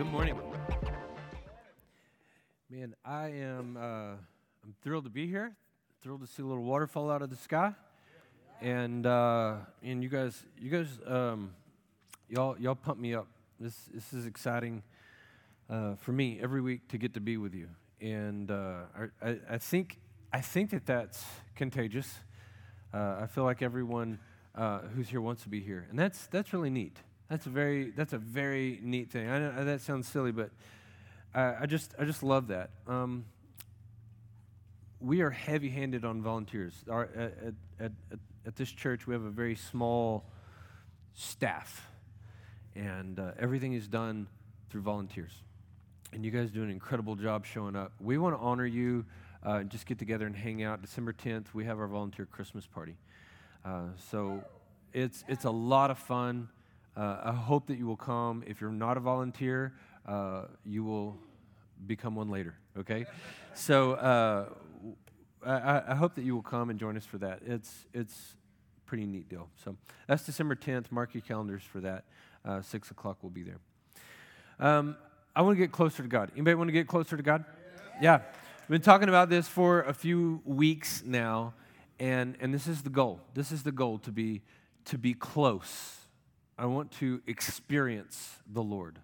Good morning. Man, I am uh, I'm thrilled to be here. Thrilled to see a little waterfall out of the sky, and uh, and you guys, you guys, um, y'all y'all pump me up. This this is exciting uh, for me every week to get to be with you, and uh, I, I think I think that that's contagious. Uh, I feel like everyone uh, who's here wants to be here, and that's that's really neat. That's a very that's a very neat thing. I know that sounds silly, but I, I just I just love that. Um, we are heavy-handed on volunteers. Our, at, at, at, at, this church, we have a very small staff, and uh, everything is done through volunteers. And you guys do an incredible job showing up. We want to honor you. Uh, just get together and hang out. December 10th, we have our volunteer Christmas party. Uh, so it's it's a lot of fun. Uh, I hope that you will come. If you're not a volunteer, uh, you will become one later, okay? so uh, I, I, hope that you will come and join us for that. It's, it's pretty neat deal. So that's December 10th. Mark your calendars for that. Uh, 6 o'clock we'll be there. Um, I want to get closer to God. Anybody want to get closer to God? Yeah. yeah. We've been talking about this for a few weeks now, and, and this is the goal. This is the goal to be, to be close I want to experience the Lord.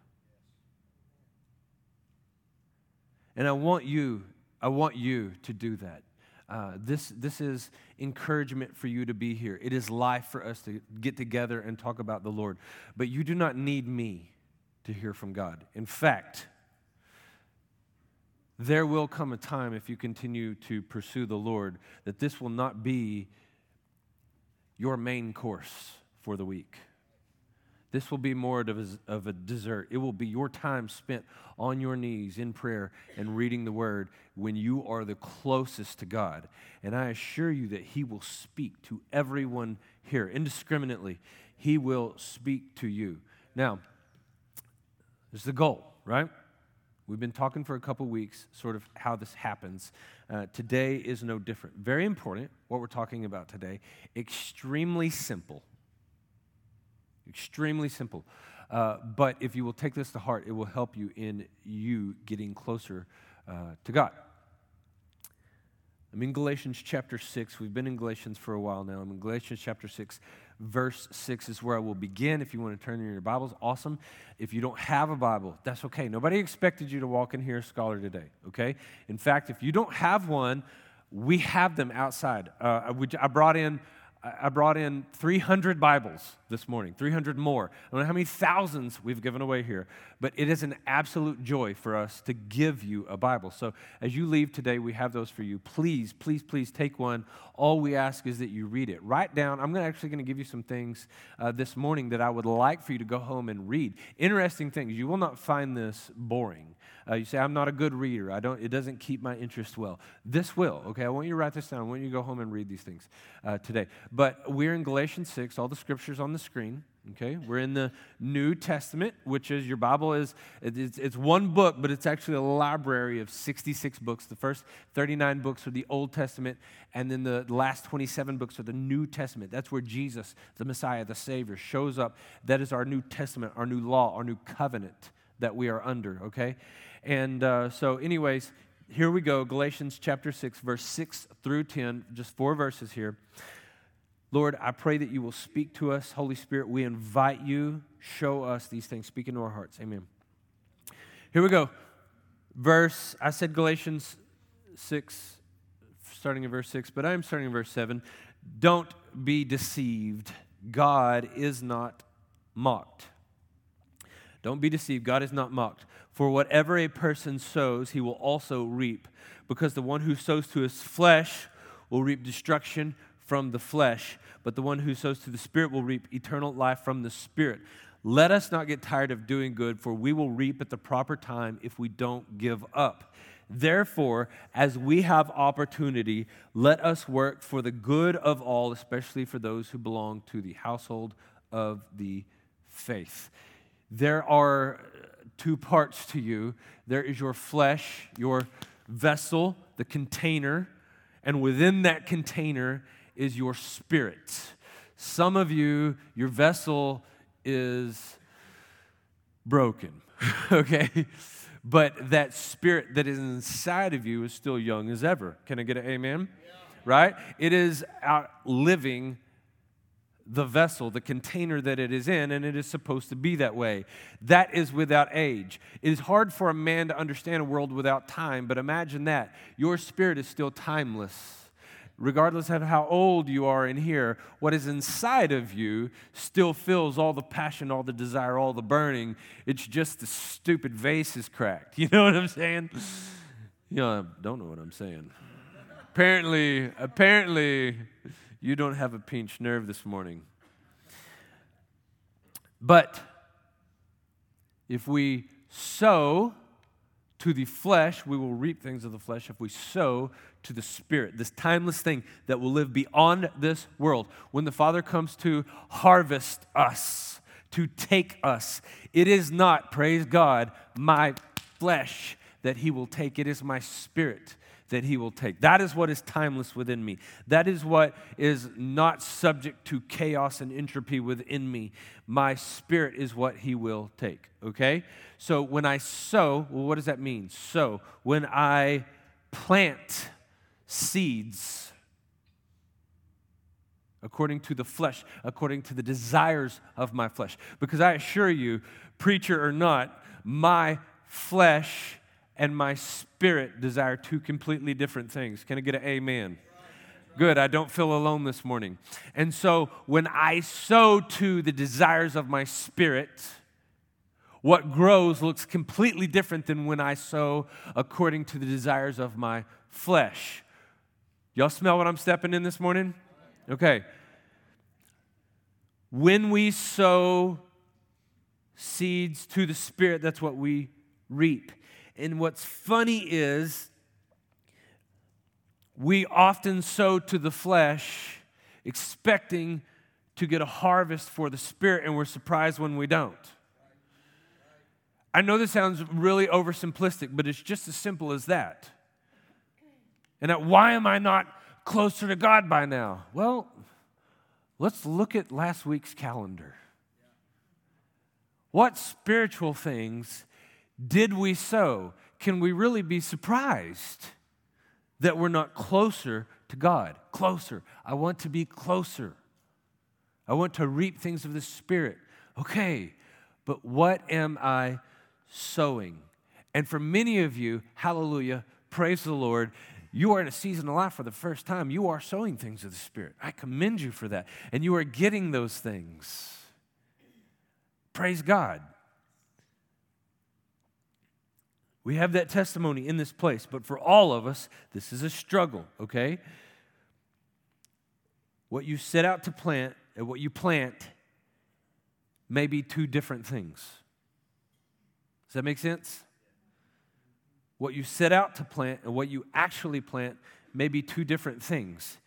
And I want you, I want you to do that. Uh, this, this is encouragement for you to be here. It is life for us to get together and talk about the Lord. But you do not need me to hear from God. In fact, there will come a time if you continue to pursue the Lord that this will not be your main course for the week. This will be more of a, dessert. It will be your time spent on your knees in prayer and reading the word when you are the closest to God. And I assure you that He will speak to everyone here indiscriminately. He will speak to you. Now, there's the goal, right? We've been talking for a couple weeks, sort of how this happens. Uh, today is no different. Very important, what we're talking about today. Extremely simple. Extremely simple. Uh, but if you will take this to heart, it will help you in you getting closer uh, to God. I'm in Galatians chapter 6. We've been in Galatians for a while now. I'm in Galatians chapter 6. Verse 6 is where I will begin. If you want to turn in your Bibles, awesome. If you don't have a Bible, that's okay. Nobody expected you to walk in here a scholar today, okay? In fact, if you don't have one, we have them outside. Uh, I brought in I brought in 300 Bibles this morning, 300 more. I don't know how many thousands we've given away here, but it is an absolute joy for us to give you a Bible. So as you leave today, we have those for you. Please, please, please take one. All we ask is that you read it. Write down, I'm actually going to give you some things uh, this morning that I would like for you to go home and read. Interesting things. You will not find this boring. Uh, you say, I'm not a good reader. I don't, it doesn't keep my interest well. This will, okay? I want you to write this down. I want you to go home and read these things uh, today. But we're in Galatians 6, all the scriptures on the screen. Okay, we're in the New Testament, which is your Bible is it's, it's one book, but it's actually a library of 66 books. The first 39 books are the Old Testament, and then the last 27 books are the New Testament. That's where Jesus, the Messiah, the Savior, shows up. That is our New Testament, our new law, our new covenant that we are under. Okay, and uh, so, anyways, here we go Galatians chapter 6, verse 6 through 10, just four verses here. Lord, I pray that you will speak to us. Holy Spirit, we invite you, show us these things, speak into our hearts. Amen. Here we go. Verse, I said Galatians 6, starting in verse 6, but I'm starting in verse 7. Don't be deceived. God is not mocked. Don't be deceived. God is not mocked. For whatever a person sows, he will also reap. Because the one who sows to his flesh will reap destruction from the flesh, but the one who sows to the Spirit will reap eternal life from the Spirit. Let us not get tired of doing good, for we will reap at the proper time if we don't give up. Therefore, as we have opportunity, let us work for the good of all, especially for those who belong to the household of the faith. There are two parts to you there is your flesh, your vessel, the container, and within that container is your spirit. Some of you, your vessel is broken, okay? But that spirit that is inside of you is still young as ever. Can I get an amen? Yeah. Right? It is outliving the vessel, the container that it is in, and it is supposed to be that way. That is without age. It is hard for a man to understand a world without time, but imagine that. Your spirit is still timeless. Regardless of how old you are in here, what is inside of you still fills all the passion, all the desire, all the burning. It's just the stupid vase is cracked. You know what I'm saying? You know, I don't know what I'm saying. apparently, apparently, you don't have a pinched nerve this morning. But if we sow to the flesh, we will reap things of the flesh. If we sow to the Spirit, this timeless thing that will live beyond this world, when the Father comes to harvest us, to take us, it is not, praise God, my flesh that He will take, it is my Spirit that he will take. That is what is timeless within me. That is what is not subject to chaos and entropy within me. My spirit is what he will take. Okay? So when I sow, well, what does that mean? So when I plant seeds, according to the flesh, according to the desires of my flesh. Because I assure you, preacher or not, my flesh and my spirit desire two completely different things. Can I get an amen? Good, I don't feel alone this morning. And so when I sow to the desires of my spirit, what grows looks completely different than when I sow according to the desires of my flesh. Y'all smell what I'm stepping in this morning? Okay. When we sow seeds to the Spirit, that's what we reap. And what's funny is we often sow to the flesh expecting to get a harvest for the spirit, and we're surprised when we don't. I know this sounds really oversimplistic, but it's just as simple as that. And that, why am I not closer to God by now? Well, let's look at last week's calendar. What spiritual things did we sow? Can we really be surprised that we're not closer to God? Closer. I want to be closer. I want to reap things of the Spirit. Okay, but what am I sowing? And for many of you, hallelujah, praise the Lord, you are in a season of life for the first time. You are sowing things of the Spirit. I commend you for that. And you are getting those things. Praise God. We have that testimony in this place, but for all of us, this is a struggle, okay? What you set out to plant and what you plant may be two different things. Does that make sense? What you set out to plant and what you actually plant may be two different things.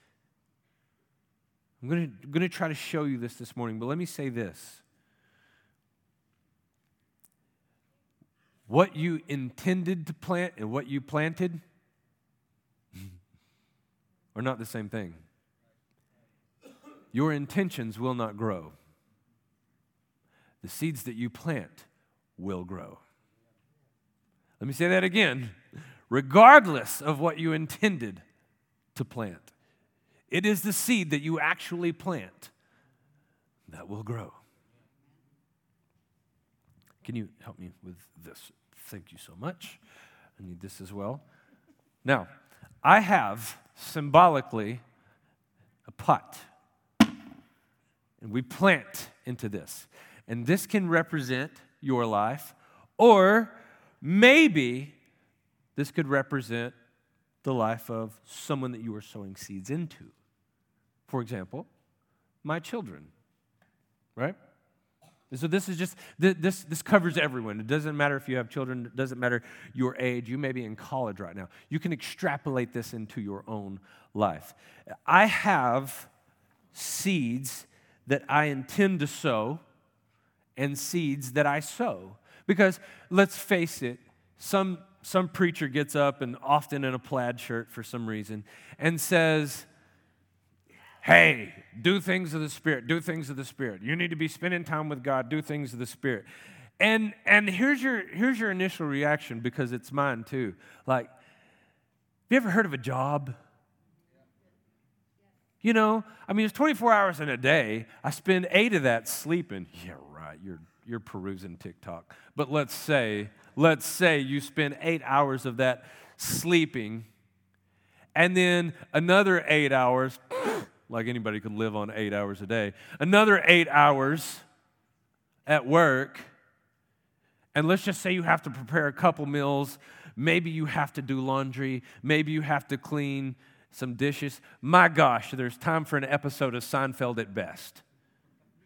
I'm going to, try to show you this this morning, but let me say this. What you intended to plant and what you planted are not the same thing. Your intentions will not grow. The seeds that you plant will grow. Let me say that again. Regardless of what you intended to plant, it is the seed that you actually plant that will grow. Can you help me with this? Thank you so much. I need this as well. Now, I have symbolically a pot, and we plant into this. And this can represent your life, or maybe this could represent the life of someone that you are sowing seeds into. For example, my children, right? So this is just this this covers everyone. It doesn't matter if you have children, it doesn't matter your age. You may be in college right now. You can extrapolate this into your own life. I have seeds that I intend to sow and seeds that I sow. Because let's face it, some some preacher gets up and often in a plaid shirt for some reason and says, Hey, do things of the Spirit, do things of the Spirit. You need to be spending time with God, do things of the Spirit. And and here's your here's your initial reaction because it's mine too. Like, have you ever heard of a job? You know, I mean, it's 24 hours in a day. I spend eight of that sleeping. Yeah, right. You're you're perusing TikTok. But let's say, let's say you spend eight hours of that sleeping, and then another eight hours, like anybody could live on eight hours a day, another eight hours at work and let's just say you have to prepare a couple meals. Maybe you have to do laundry. Maybe you have to clean some dishes. My gosh, there's time for an episode of Seinfeld at best.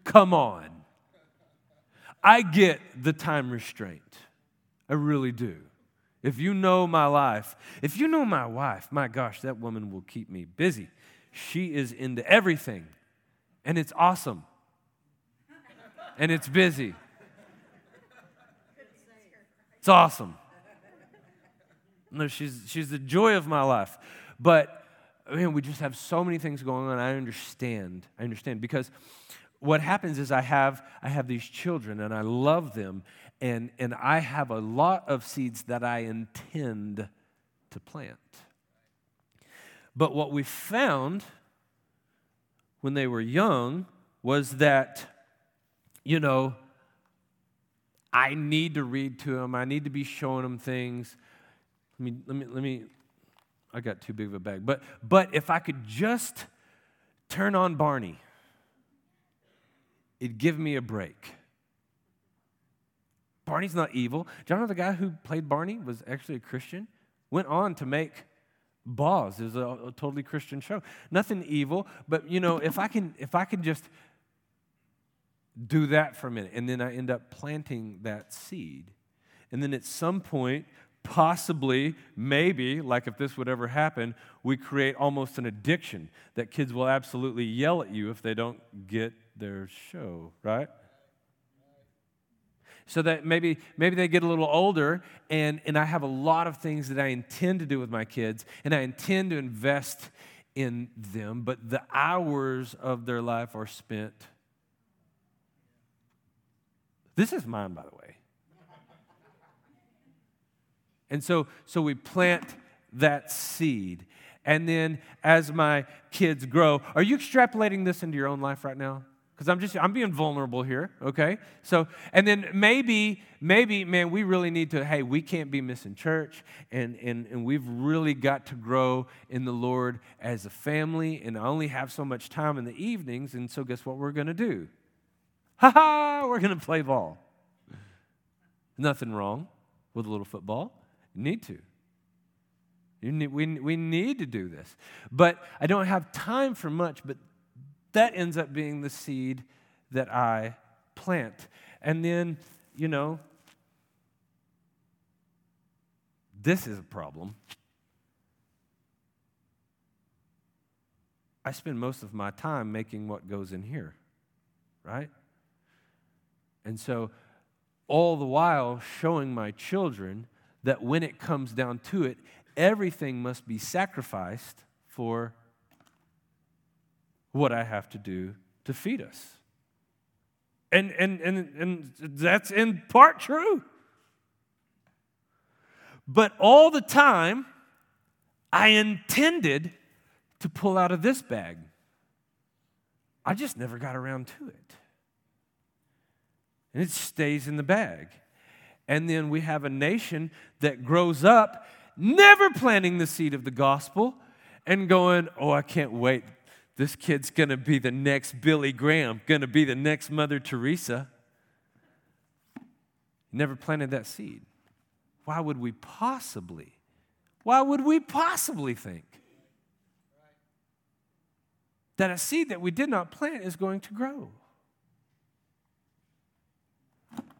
Come on. I get the time restraint. I really do. If you know my life, if you know my wife, my gosh, that woman will keep me busy. She is into everything, and it's awesome, and it's busy. It's awesome. No, she's, she's the joy of my life. But, man, we just have so many things going on. I understand. I understand. Because what happens is I have, I have these children and I love them, and, and I have a lot of seeds that I intend to plant. But what we found when they were young was that, you know, I need to read to them. I need to be showing them things. Let me, let me, let me, I got too big of a bag. But, but if I could just turn on Barney, it'd give me a break. Barney's not evil. Do you know the guy who played Barney was actually a Christian? Went on to make Boz. is a, a totally Christian show. Nothing evil, but you know, if I can, if I can just do that for a minute. And then I end up planting that seed. And then at some point, possibly, maybe, like if this would ever happen, we create almost an addiction that kids will absolutely yell at you if they don't get their show, right? So that maybe maybe they get a little older and, and I have a lot of things that I intend to do with my kids and I intend to invest in them, but the hours of their life are spent this is mine, by the way. And so, so we plant that seed. And then as my kids grow, are you extrapolating this into your own life right now? Because I'm just, I'm being vulnerable here, okay? So, and then maybe, maybe, man, we really need to, hey, we can't be missing church, and, and, and we've really got to grow in the Lord as a family, and I only have so much time in the evenings, and so guess what we're gonna do? Ha ha, we're going to play ball. Nothing wrong with a little football. You need to. You need, we, we need to do this. But I don't have time for much, but that ends up being the seed that I plant. And then, you know, this is a problem. I spend most of my time making what goes in here, right? And so, all the while showing my children that when it comes down to it, everything must be sacrificed for what I have to do to feed us. And, and, and, and that's in part true. But all the time, I intended to pull out of this bag. I just never got around to it and it stays in the bag. And then we have a nation that grows up never planting the seed of the gospel and going, Oh, I can't wait. This kid's to be the next Billy Graham, to be the next Mother Teresa. Never planted that seed. Why would we possibly? Why would we possibly think that a seed that we did not plant is going to grow?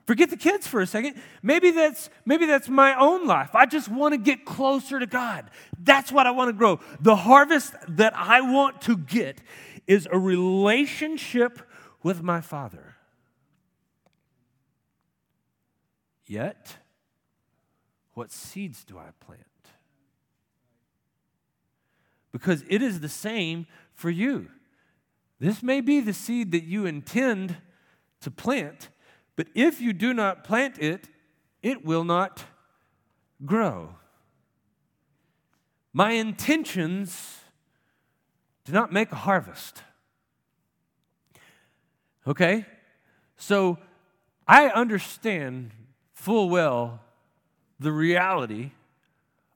Forget the kids for a second. Maybe that's maybe that's my own life. I just want to get closer to God. That's what I want to grow. The harvest that I want to get is a relationship with my Father. Yet, what seeds do I plant? Because it is the same for you. This may be the seed that you intend to plant, But if you do not plant it, it will not grow. My intentions do not make a harvest. Okay? So I understand full well the reality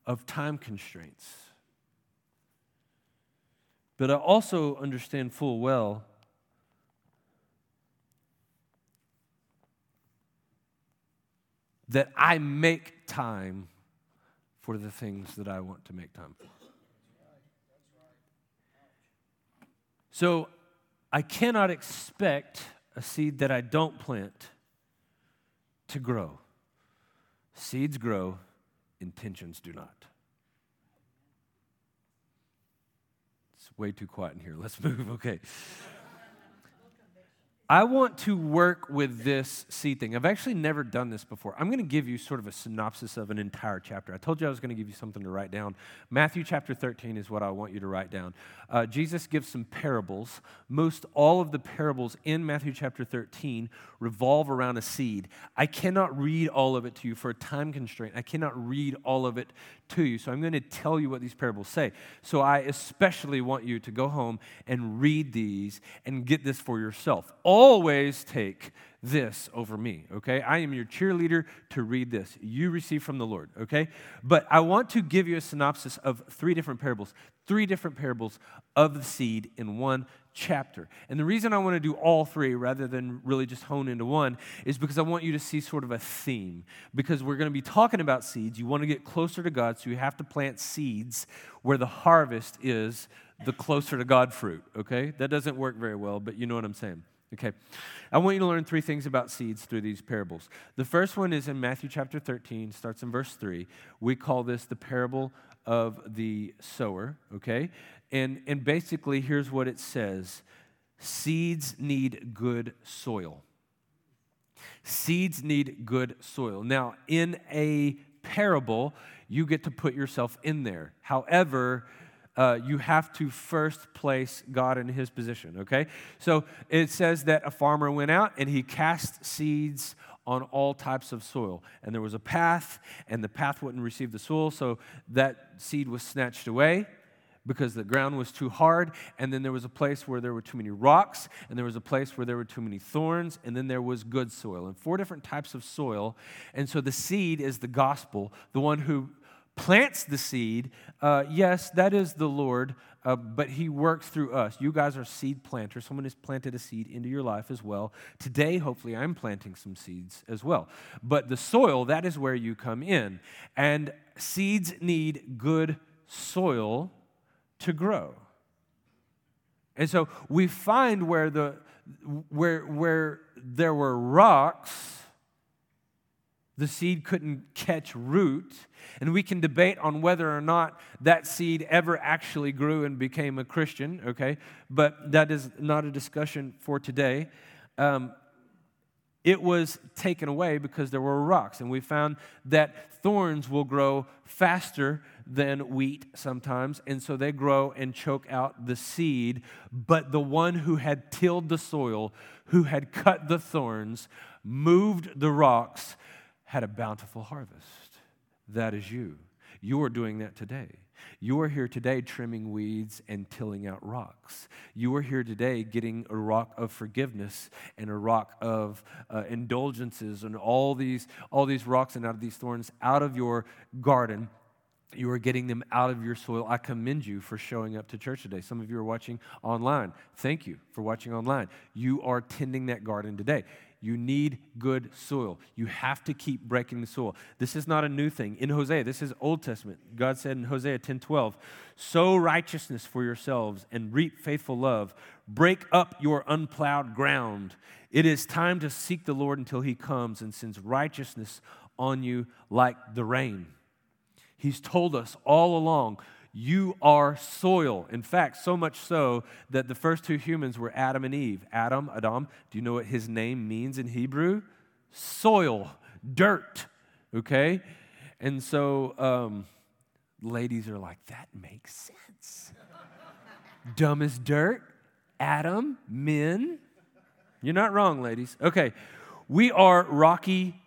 of time constraints. But I also understand full well that I make time for the things that I want to make time for. So I cannot expect a seed that I don't plant to grow. Seeds grow, intentions do not. It's way too quiet in here. Let's move. Okay. I want to work with this seed thing. I've actually never done this before. I'm going to give you sort of a synopsis of an entire chapter. I told you I was going to give you something to write down. Matthew chapter 13 is what I want you to write down. Uh, Jesus gives some parables. Most all of the parables in Matthew chapter 13 revolve around a seed. I cannot read all of it to you for a time constraint. I cannot read all of it to you. So I'm going to tell you what these parables say. So I especially want you to go home and read these and get this for yourself. Always take this over me, okay? I am your cheerleader to read this. You receive from the Lord, okay? But I want to give you a synopsis of three different parables, three different parables of the seed in one chapter. And the reason I want to do all three rather than really just hone into one is because I want you to see sort of a theme. Because we're going to be talking about seeds. You want to get closer to God, so you have to plant seeds where the harvest is the closer to God fruit, okay? That doesn't work very well, but you know what I'm saying. Okay. I want you to learn three things about seeds through these parables. The first one is in Matthew chapter 13, starts in verse 3. We call this the parable of the sower, okay? And, and basically, here's what it says Seeds need good soil. Seeds need good soil. Now, in a parable, you get to put yourself in there. However, uh, you have to first place God in his position, okay? So it says that a farmer went out and he cast seeds on all types of soil. And there was a path, and the path wouldn't receive the soil, so that seed was snatched away because the ground was too hard. And then there was a place where there were too many rocks, and there was a place where there were too many thorns, and then there was good soil, and four different types of soil. And so the seed is the gospel, the one who plants the seed, uh, yes, that is the Lord, uh, but He works through us. You guys are seed planters. Someone has planted a seed into your life as well. Today, hopefully, I'm planting some seeds as well. But the soil, that is where you come in. And seeds need good soil to grow. And so we find where the where where there were rocks the seed couldn't catch root. And we can debate on whether or not that seed ever actually grew and became a Christian, okay? But that is not a discussion for today. Um, it was taken away because there were rocks. And we found that thorns will grow faster than wheat sometimes. And so they grow and choke out the seed. But the one who had tilled the soil, who had cut the thorns, moved the rocks, had a bountiful harvest. That is you. You are doing that today. You are here today trimming weeds and tilling out rocks. You are here today getting a rock of forgiveness and a rock of uh, indulgences and all these, all these rocks and out of these thorns out of your garden. You are getting them out of your soil. I commend you for showing up to church today. Some of you are watching online. Thank you for watching online. You are tending that garden today. You need good soil. You have to keep breaking the soil. This is not a new thing. In Hosea, this is Old Testament. God said in Hosea 10 12, sow righteousness for yourselves and reap faithful love. Break up your unplowed ground. It is time to seek the Lord until he comes and sends righteousness on you like the rain. He's told us all along you are soil. In fact, so much so that the first two humans were Adam and Eve. Adam, Adam, do you know what his name means in Hebrew? Soil, dirt. Okay? And so um, ladies are like, that makes sense. Dumb as dirt, Adam, men. You're not wrong, ladies. Okay. We are rocky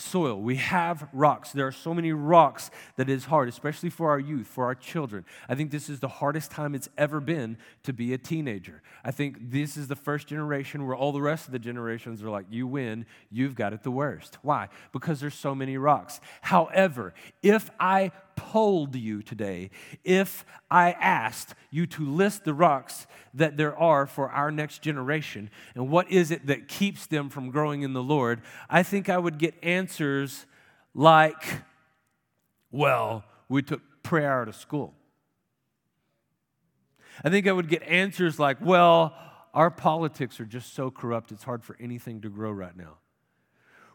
soil. We have rocks. There are so many rocks that it is hard, especially for our youth, for our children. I think this is the hardest time it's ever been to be a teenager. I think this is the first generation where all the rest of the generations are like, you win, you've got it the worst. Why? Because there's so many rocks. However, if I polled you today, if I asked you to list the rocks that there are for our next generation and what is it that keeps them from growing in the Lord, I think I would get answers like, well, we took prayer out of school. I think I would get answers like, well, our politics are just so corrupt, it's hard for anything to grow right now.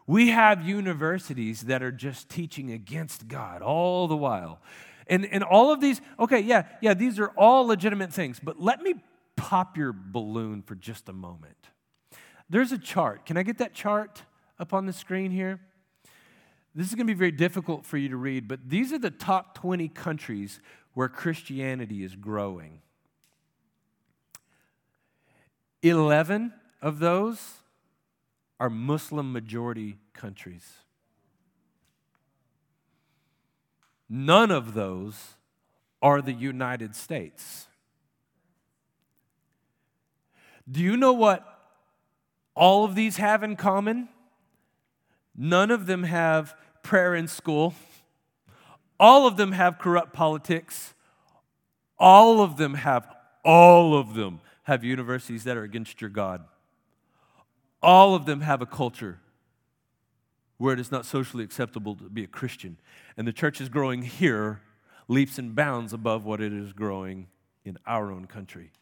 We have universities that are just teaching against God all the while. And, and all of these, okay, yeah, yeah, these are all legitimate things, but let me pop your balloon for just a moment. There's a chart. Can I get that chart up on the screen here? This is going to be very difficult for you to read, but these are the top 20 countries where Christianity is growing. 11 of those are Muslim majority countries. None of those are the United States. Do you know what all of these have in common? None of them have prayer in school. All of them have corrupt politics. All of them have, all of them have universities that are against your God. All of them have a culture where it is not socially acceptable to be a Christian. And the church is growing here leaps and bounds above what it is growing in our own country.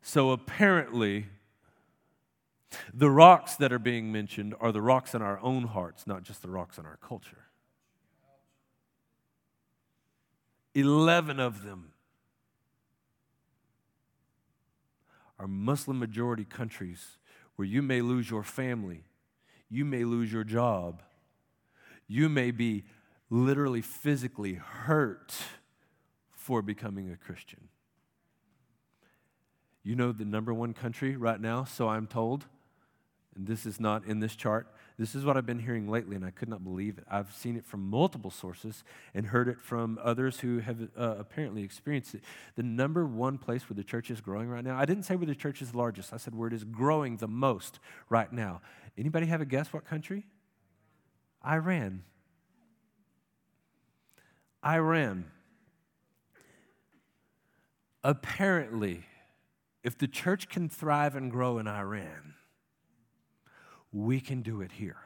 So apparently, the rocks that are being mentioned are the rocks in our own hearts, not just the rocks in our culture. 11 of them are Muslim majority countries where you may lose your family, you may lose your job, you may be literally physically hurt for becoming a Christian. You know the number one country right now, so I'm told, and this is not in this chart, this is what I've been hearing lately, and I could not believe it. I've seen it from multiple sources and heard it from others who have uh, apparently experienced it. The number one place where the church is growing right now, I didn't say where the church is largest, I said where it is growing the most right now. Anybody have a guess what country? Iran. Iran. Apparently, if the church can thrive and grow in Iran, we can do it here.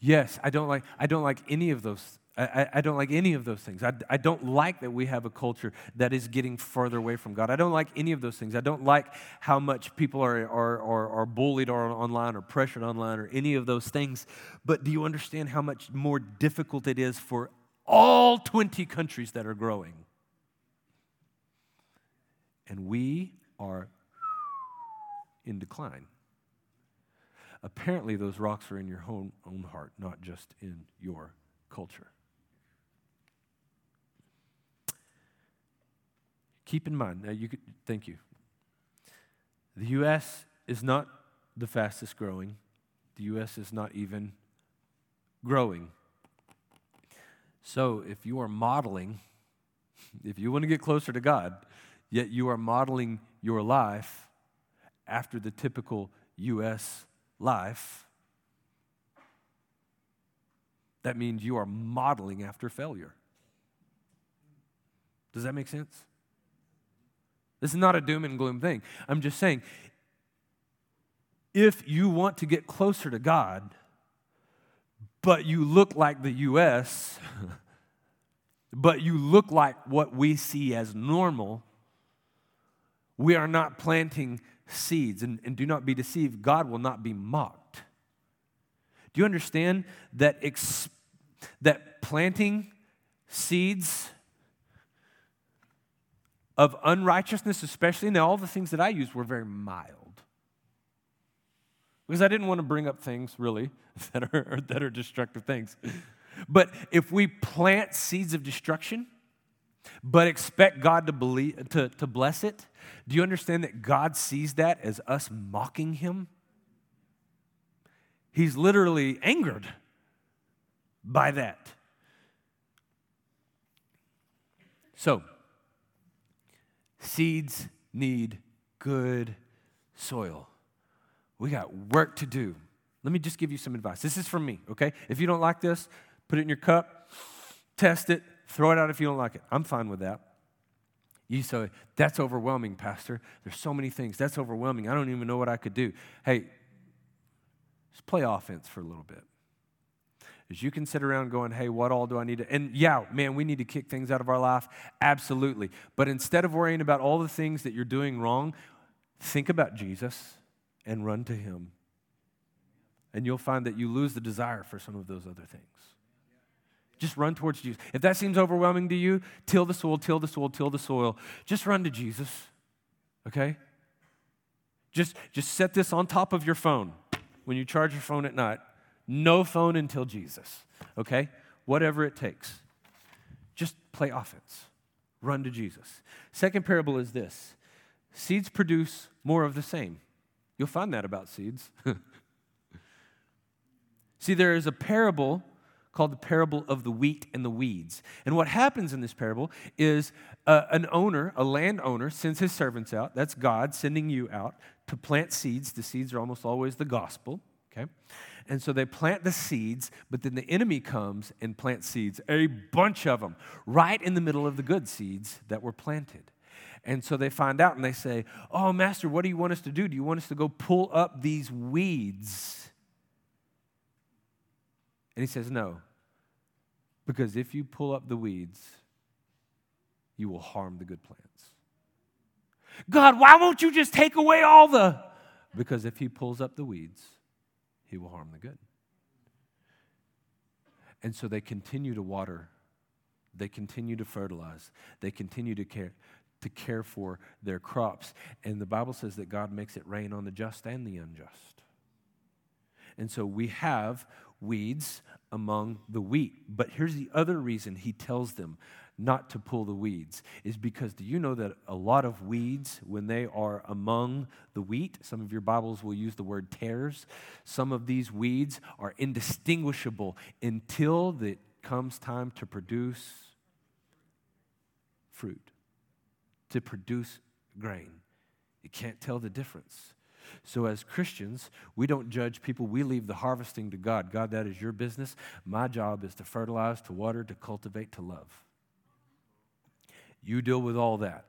Yes, I don't like, I don't like any of those. I, I don't like any of those things. I, I don't like that we have a culture that is getting further away from God. I don't like any of those things. I don't like how much people are, are, are, are bullied or online or pressured online or any of those things. But do you understand how much more difficult it is for all 20 countries that are growing? And we are in decline. Apparently, those rocks are in your own, own heart, not just in your culture. Keep in mind, now you could, thank you. The U.S. is not the fastest growing. The U.S. is not even growing. So, if you are modeling, if you want to get closer to God, yet you are modeling your life after the typical U.S. life, that means you are modeling after failure. Does that make sense? This is not a doom and gloom thing. I'm just saying, if you want to get closer to God, but you look like the U.S., but you look like what we see as normal, we are not planting seeds. And, and do not be deceived, God will not be mocked. Do you understand that, ex- that planting seeds of unrighteousness, especially, Now, all the things that I used were very mild? Because I didn't want to bring up things really that are, that are destructive things. But if we plant seeds of destruction, but expect God to, believe, to, to bless it, do you understand that God sees that as us mocking Him? He's literally angered by that. So, seeds need good soil. We got work to do. Let me just give you some advice. This is from me, okay? If you don't like this, put it in your cup, test it, throw it out if you don't like it. I'm fine with that. You say, that's overwhelming, Pastor. There's so many things. That's overwhelming. I don't even know what I could do. Hey, just play offense for a little bit. As you can sit around going, hey, what all do I need to? And yeah, man, we need to kick things out of our life. Absolutely. But instead of worrying about all the things that you're doing wrong, think about Jesus and run to him. And you'll find that you lose the desire for some of those other things. Just run towards Jesus. If that seems overwhelming to you, till the soil, till the soil, till the soil. Just run to Jesus. Okay? Just, just set this on top of your phone when you charge your phone at night. No phone until Jesus. Okay? Whatever it takes. Just play offense. Run to Jesus. Second parable is this seeds produce more of the same. You'll find that about seeds. See, there is a parable called the parable of the wheat and the weeds. And what happens in this parable is uh, an owner, a landowner, sends his servants out. That's God sending you out to plant seeds. The seeds are almost always the gospel, okay? And so they plant the seeds, but then the enemy comes and plants seeds, a bunch of them, right in the middle of the good seeds that were planted. And so they find out and they say, Oh, Master, what do you want us to do? Do you want us to go pull up these weeds? And he says, No. Because if you pull up the weeds, you will harm the good plants. God, why won't you just take away all the. Because if he pulls up the weeds, he will harm the good. And so they continue to water, they continue to fertilize, they continue to care, to care for their crops. And the Bible says that God makes it rain on the just and the unjust. And so we have weeds among the wheat. But here's the other reason he tells them not to pull the weeds is because do you know that a lot of weeds, when they are among the wheat, some of your Bibles will use the word tares, some of these weeds are indistinguishable until it comes time to produce fruit, to produce grain. You can't tell the difference. So, as Christians, we don't judge people. We leave the harvesting to God. God, that is your business. My job is to fertilize, to water, to cultivate, to love. You deal with all that.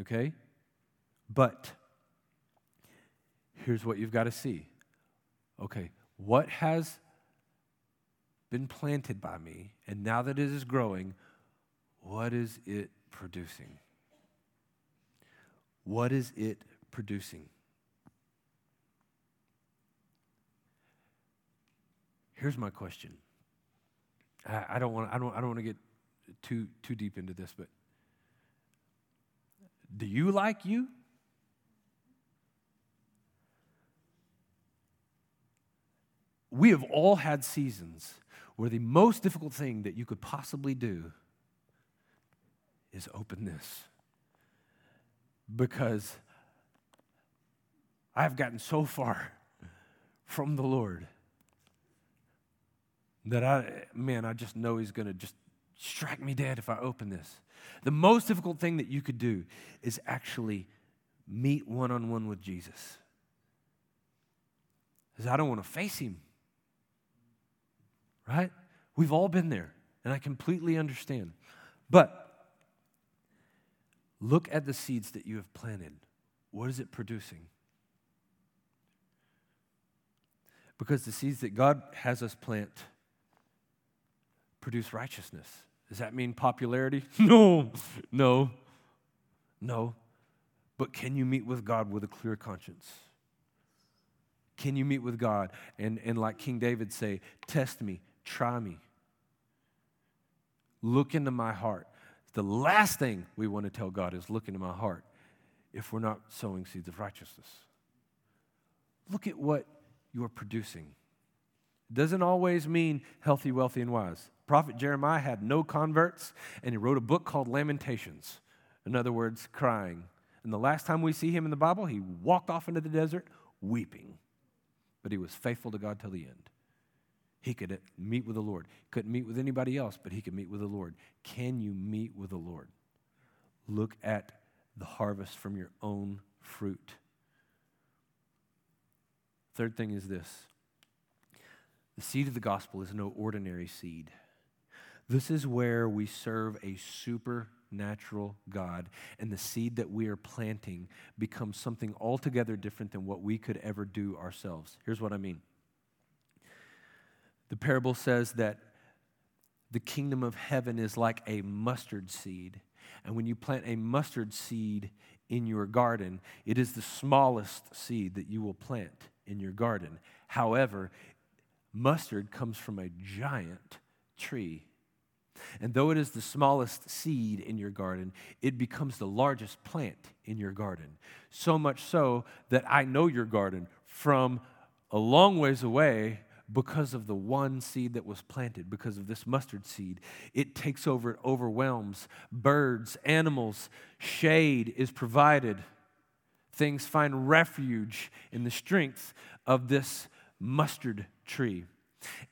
Okay? But here's what you've got to see. Okay, what has been planted by me, and now that it is growing, what is it producing? What is it producing? Here's my question. I, don't want I don't I don't want to get too too deep into this, but do you like you? We have all had seasons where the most difficult thing that you could possibly do is open this because I've gotten so far from the Lord that I, man, I just know He's going to just strike me dead if I open this. The most difficult thing that you could do is actually meet one on one with Jesus. Because I don't want to face Him. Right? We've all been there, and I completely understand. But Look at the seeds that you have planted. What is it producing? Because the seeds that God has us plant produce righteousness. Does that mean popularity? No, no, no. But can you meet with God with a clear conscience? Can you meet with God and, and like King David say, test me, try me, look into my heart. The last thing we want to tell God is look into my heart if we're not sowing seeds of righteousness. Look at what you are producing. It doesn't always mean healthy, wealthy, and wise. Prophet Jeremiah had no converts, and he wrote a book called Lamentations. In other words, crying. And the last time we see him in the Bible, he walked off into the desert weeping. But he was faithful to God till the end. He could meet with the Lord. Couldn't meet with anybody else, but he could meet with the Lord. Can you meet with the Lord? Look at the harvest from your own fruit. Third thing is this the seed of the gospel is no ordinary seed. This is where we serve a supernatural God, and the seed that we are planting becomes something altogether different than what we could ever do ourselves. Here's what I mean the parable says that the kingdom of heaven is like a mustard seed. And when you plant a mustard seed in your garden, it is the smallest seed that you will plant in your garden. However, mustard comes from a giant tree. And though it is the smallest seed in your garden, it becomes the largest plant in your garden. So much so that I know your garden from a long ways away because of the one seed that was planted, because of this mustard seed. It takes over, it overwhelms. Birds, animals, shade is provided. Things find refuge in the strength of this mustard tree.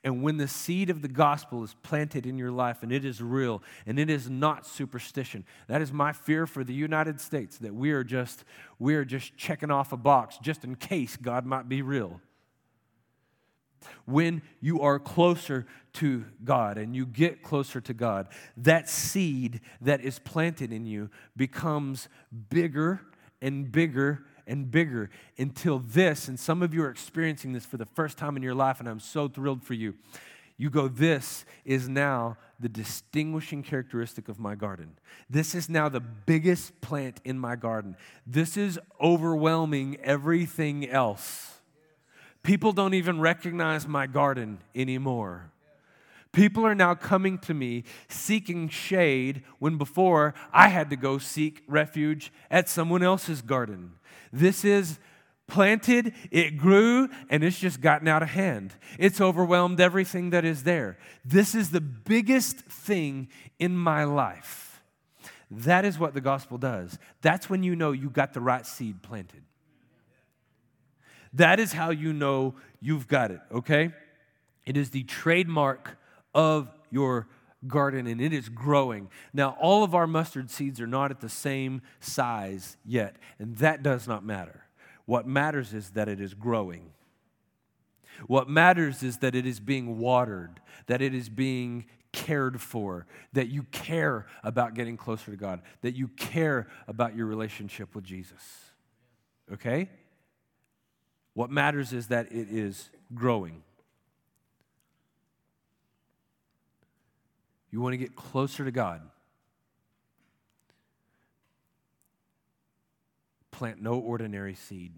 And when the seed of the gospel is planted in your life and it is real and it is not superstition, that is my fear for the United States that we are just we are just checking off a box just in case God might be real when you are closer to God and you get closer to God, that seed that is planted in you becomes bigger and bigger and bigger until this, and some of you are experiencing this for the first time in your life, and I'm so thrilled for you. You go, This is now the distinguishing characteristic of my garden. This is now the biggest plant in my garden. This is overwhelming everything else. People don't even recognize my garden anymore. People are now coming to me seeking shade when before I had to go seek refuge at someone else's garden. This is planted, it grew, and it's just gotten out of hand. It's overwhelmed everything that is there. This is the biggest thing in my life. That is what the gospel does. That's when you know you got the right seed planted. That is how you know you've got it, okay? It is the trademark of your garden and it is growing. Now, all of our mustard seeds are not at the same size yet, and that does not matter. What matters is that it is growing. What matters is that it is being watered, that it is being cared for, that you care about getting closer to God, that you care about your relationship with Jesus. Okay? What matters is that it is growing. You want to get closer to God. Plant no ordinary seed.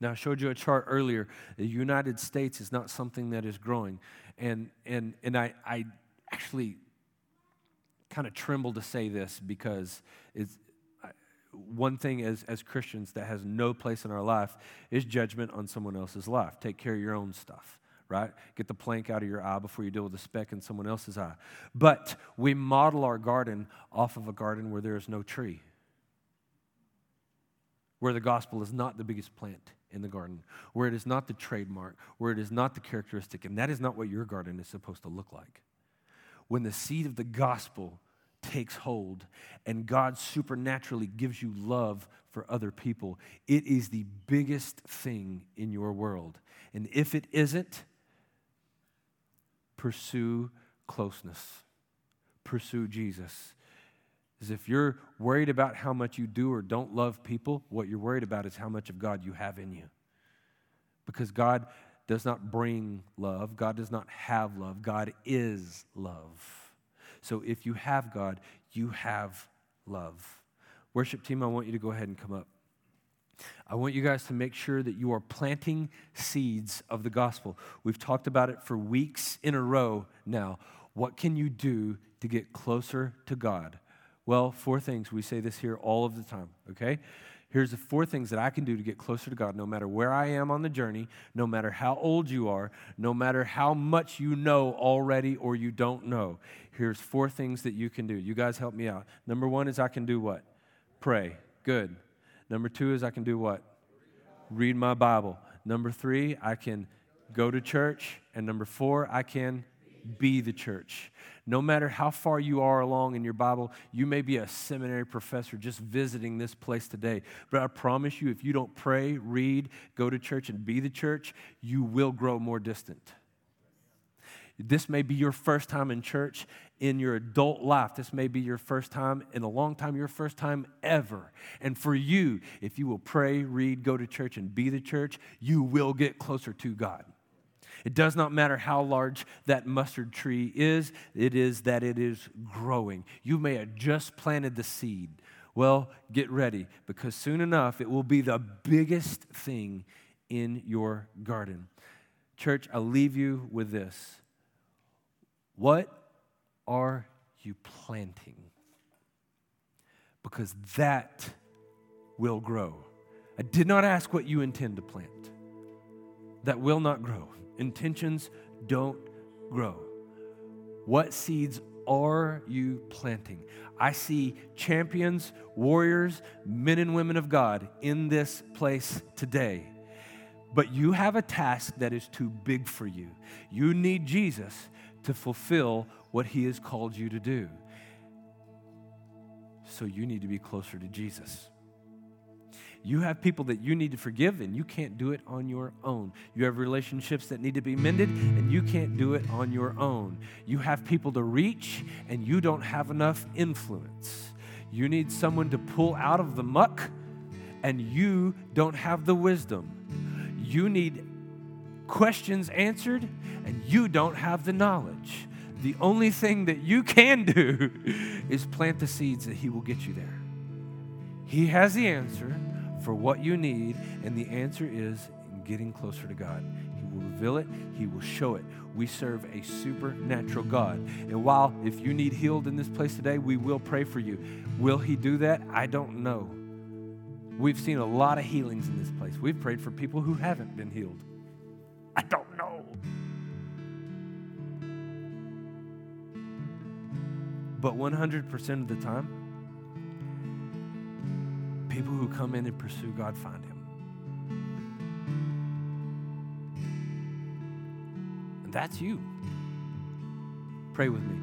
Now, I showed you a chart earlier. The United States is not something that is growing. And, and, and I, I actually kind of tremble to say this because it's, one thing as, as Christians that has no place in our life is judgment on someone else's life. Take care of your own stuff, right? Get the plank out of your eye before you deal with the speck in someone else's eye. But we model our garden off of a garden where there is no tree, where the gospel is not the biggest plant in the garden, where it is not the trademark, where it is not the characteristic, and that is not what your garden is supposed to look like. When the seed of the gospel takes hold and God supernaturally gives you love for other people, it is the biggest thing in your world. And if it isn't, pursue closeness, pursue Jesus. As if you're worried about how much you do or don't love people, what you're worried about is how much of God you have in you. Because God does not bring love, God does not have love, God is love. So if you have God, you have love. Worship team, I want you to go ahead and come up. I want you guys to make sure that you are planting seeds of the gospel. We've talked about it for weeks in a row now. What can you do to get closer to God? Well, four things. We say this here all of the time, okay? Here's the four things that I can do to get closer to God, no matter where I am on the journey, no matter how old you are, no matter how much you know already or you don't know. Here's four things that you can do. You guys help me out. Number one is I can do what? Pray. Good. Number two is I can do what? Read my Bible. Number three, I can go to church. And number four, I can be the church. No matter how far you are along in your Bible, you may be a seminary professor just visiting this place today. But I promise you, if you don't pray, read, go to church, and be the church, you will grow more distant. This may be your first time in church in your adult life. This may be your first time in a long time, your first time ever. And for you, if you will pray, read, go to church, and be the church, you will get closer to God. It does not matter how large that mustard tree is, it is that it is growing. You may have just planted the seed. Well, get ready because soon enough it will be the biggest thing in your garden. Church, I'll leave you with this. What are you planting? Because that will grow. I did not ask what you intend to plant. That will not grow. Intentions don't grow. What seeds are you planting? I see champions, warriors, men and women of God in this place today. But you have a task that is too big for you. You need Jesus to fulfill what he has called you to do. So you need to be closer to Jesus. You have people that you need to forgive, and you can't do it on your own. You have relationships that need to be mended, and you can't do it on your own. You have people to reach, and you don't have enough influence. You need someone to pull out of the muck, and you don't have the wisdom. You need questions answered, and you don't have the knowledge. The only thing that you can do is plant the seeds that He will get you there. He has the answer for what you need, and the answer is getting closer to God. He will reveal it, He will show it. We serve a supernatural God. And while if you need healed in this place today, we will pray for you. Will He do that? I don't know. We've seen a lot of healings in this place. We've prayed for people who haven't been healed. I don't know. But 100% of the time, people who come in and pursue God find him. And that's you. Pray with me.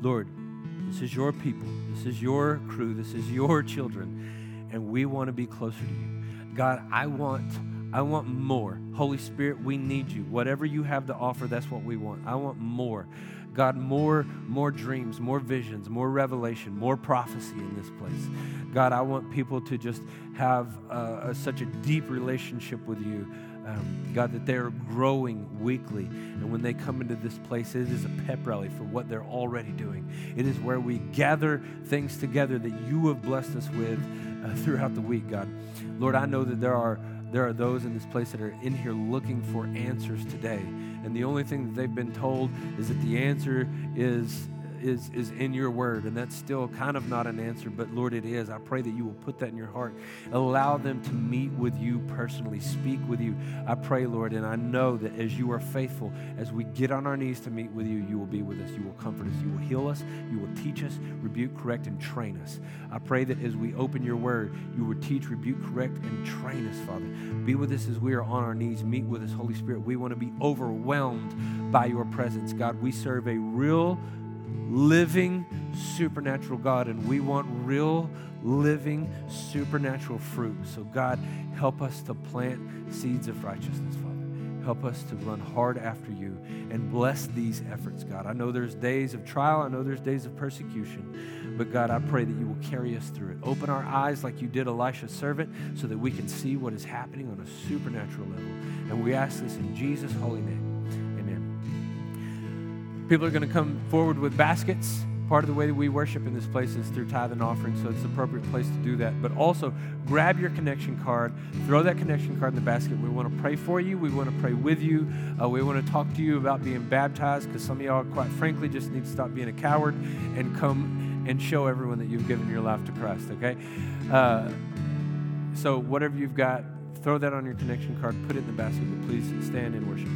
Lord, this is your people. This is your crew. This is your children. And we want to be closer to you. God, I want I want more. Holy Spirit, we need you. Whatever you have to offer, that's what we want. I want more. God, more, more dreams, more visions, more revelation, more prophecy in this place. God, I want people to just have uh, such a deep relationship with you. Um, God, that they're growing weekly. And when they come into this place, it is a pep rally for what they're already doing. It is where we gather things together that you have blessed us with uh, throughout the week, God. Lord, I know that there are there are those in this place that are in here looking for answers today. And the only thing that they've been told is that the answer is is, is in your word. And that's still kind of not an answer, but Lord, it is. I pray that you will put that in your heart. Allow them to meet with you personally, speak with you. I pray, Lord, and I know that as you are faithful, as we get on our knees to meet with you, you will be with us. You will comfort us. You will heal us. You will teach us, rebuke, correct, and train us. I pray that as we open your word, you will teach, rebuke, correct, and train us, Father. Be with us as we are on our knees. Meet with us, Holy Spirit. We want to be overwhelmed by your presence. God, we serve a real living, supernatural God, and we want real, living, supernatural fruit. So, God, help us to plant seeds of righteousness, Father. Help us to run hard after you and bless these efforts, God. I know there's days of trial, I know there's days of persecution, but God, I pray that you will carry us through it. Open our eyes like you did Elisha's servant so that we can see what is happening on a supernatural level. And we ask this in Jesus' holy name. People are going to come forward with baskets. Part of the way that we worship in this place is through tithe and offering, so it's the appropriate place to do that. But also, grab your connection card, throw that connection card in the basket. We want to pray for you. We want to pray with you. Uh, we want to talk to you about being baptized because some of y'all, quite frankly, just need to stop being a coward and come and show everyone that you've given your life to Christ, okay? Uh, So, whatever you've got, throw that on your connection card, put it in the basket, but please stand and worship.